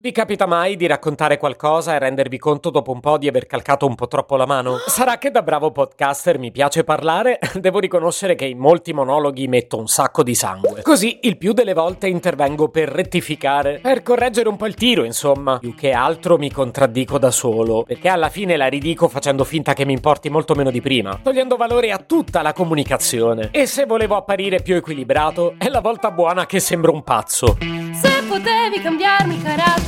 Vi capita mai di raccontare qualcosa e rendervi conto dopo un po' di aver calcato un po' troppo la mano? Sarà che da bravo podcaster mi piace parlare? Devo riconoscere che in molti monologhi metto un sacco di sangue. Così il più delle volte intervengo per rettificare, per correggere un po' il tiro, insomma. Più che altro mi contraddico da solo, perché alla fine la ridico facendo finta che mi importi molto meno di prima, togliendo valore a tutta la comunicazione. E se volevo apparire più equilibrato, è la volta buona che sembro un pazzo. Se potevi cambiarmi carattere,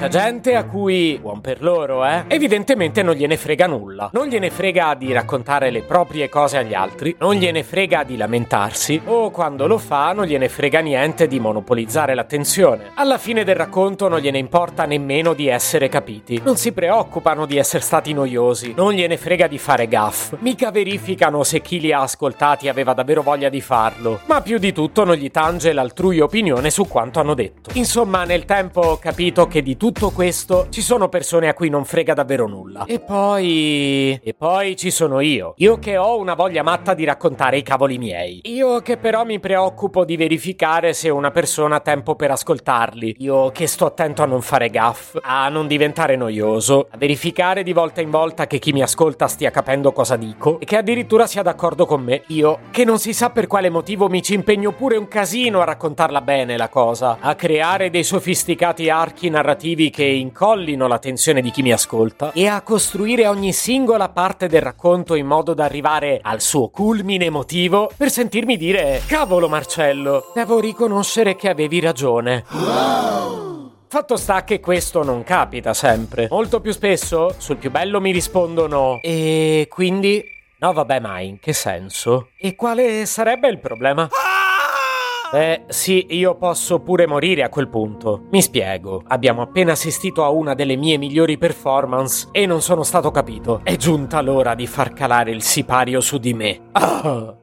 C'è gente a cui, buon per loro, eh, evidentemente non gliene frega nulla. Non gliene frega di raccontare le proprie cose agli altri, non gliene frega di lamentarsi, o quando lo fa non gliene frega niente di monopolizzare l'attenzione. Alla fine del racconto non gliene importa nemmeno di essere capiti. Non si preoccupano di essere stati noiosi, non gliene frega di fare gaff. Mica verificano se chi li ha ascoltati aveva davvero voglia di farlo, ma più di tutto non gli tange l'altrui opinione su quanto hanno detto. Insomma, nel tempo ho capito che di tutto questo ci sono persone a cui non frega davvero nulla. E poi. E poi ci sono io. Io che ho una voglia matta di raccontare i cavoli miei. Io che però mi preoccupo di verificare se una persona ha tempo per ascoltarli. Io che sto attento a non fare gaff, a non diventare noioso, a verificare di volta in volta che chi mi ascolta stia capendo cosa dico e che addirittura sia d'accordo con me. Io che non si sa per quale motivo mi ci impegno pure un casino a raccontarla bene la cosa, a creare dei sofisticati archi narrativi che incollino l'attenzione di chi mi ascolta e a costruire ogni singola parte del racconto in modo da arrivare al suo culmine emotivo per sentirmi dire Cavolo Marcello, devo riconoscere che avevi ragione. Fatto sta che questo non capita sempre. Molto più spesso sul più bello mi rispondono E quindi... No vabbè ma in che senso? E quale sarebbe il problema? Eh sì, io posso pure morire a quel punto. Mi spiego. Abbiamo appena assistito a una delle mie migliori performance e non sono stato capito. È giunta l'ora di far calare il sipario su di me. Ah.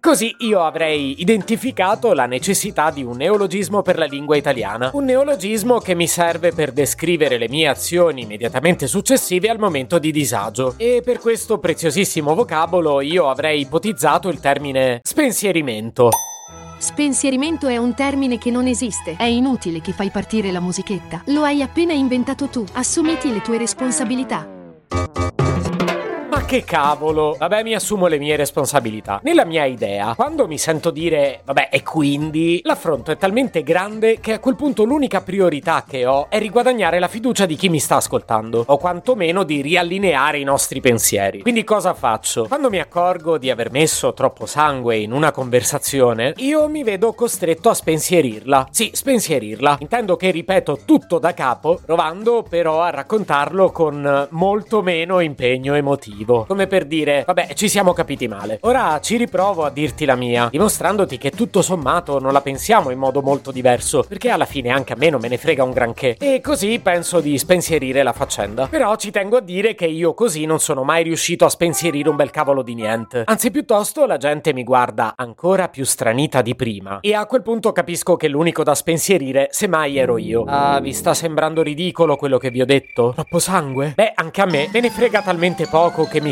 Così io avrei identificato la necessità di un neologismo per la lingua italiana. Un neologismo che mi serve per descrivere le mie azioni immediatamente successive al momento di disagio. E per questo preziosissimo vocabolo io avrei ipotizzato il termine spensierimento. Spensierimento è un termine che non esiste. È inutile che fai partire la musichetta. Lo hai appena inventato tu. Assumiti le tue responsabilità. Che cavolo! Vabbè, mi assumo le mie responsabilità. Nella mia idea, quando mi sento dire, vabbè, e quindi, l'affronto è talmente grande che a quel punto l'unica priorità che ho è riguadagnare la fiducia di chi mi sta ascoltando, o quantomeno di riallineare i nostri pensieri. Quindi cosa faccio? Quando mi accorgo di aver messo troppo sangue in una conversazione, io mi vedo costretto a spensierirla. Sì, spensierirla. Intendo che ripeto tutto da capo, provando però a raccontarlo con molto meno impegno emotivo. Come per dire, vabbè, ci siamo capiti male. Ora ci riprovo a dirti la mia, dimostrandoti che tutto sommato non la pensiamo in modo molto diverso, perché alla fine anche a me non me ne frega un granché. E così penso di spensierire la faccenda. Però ci tengo a dire che io così non sono mai riuscito a spensierire un bel cavolo di niente. Anzi, piuttosto la gente mi guarda ancora più stranita di prima. E a quel punto capisco che l'unico da spensierire, semmai ero io. Ah, vi sta sembrando ridicolo quello che vi ho detto? Troppo sangue? Beh, anche a me me ne frega talmente poco che mi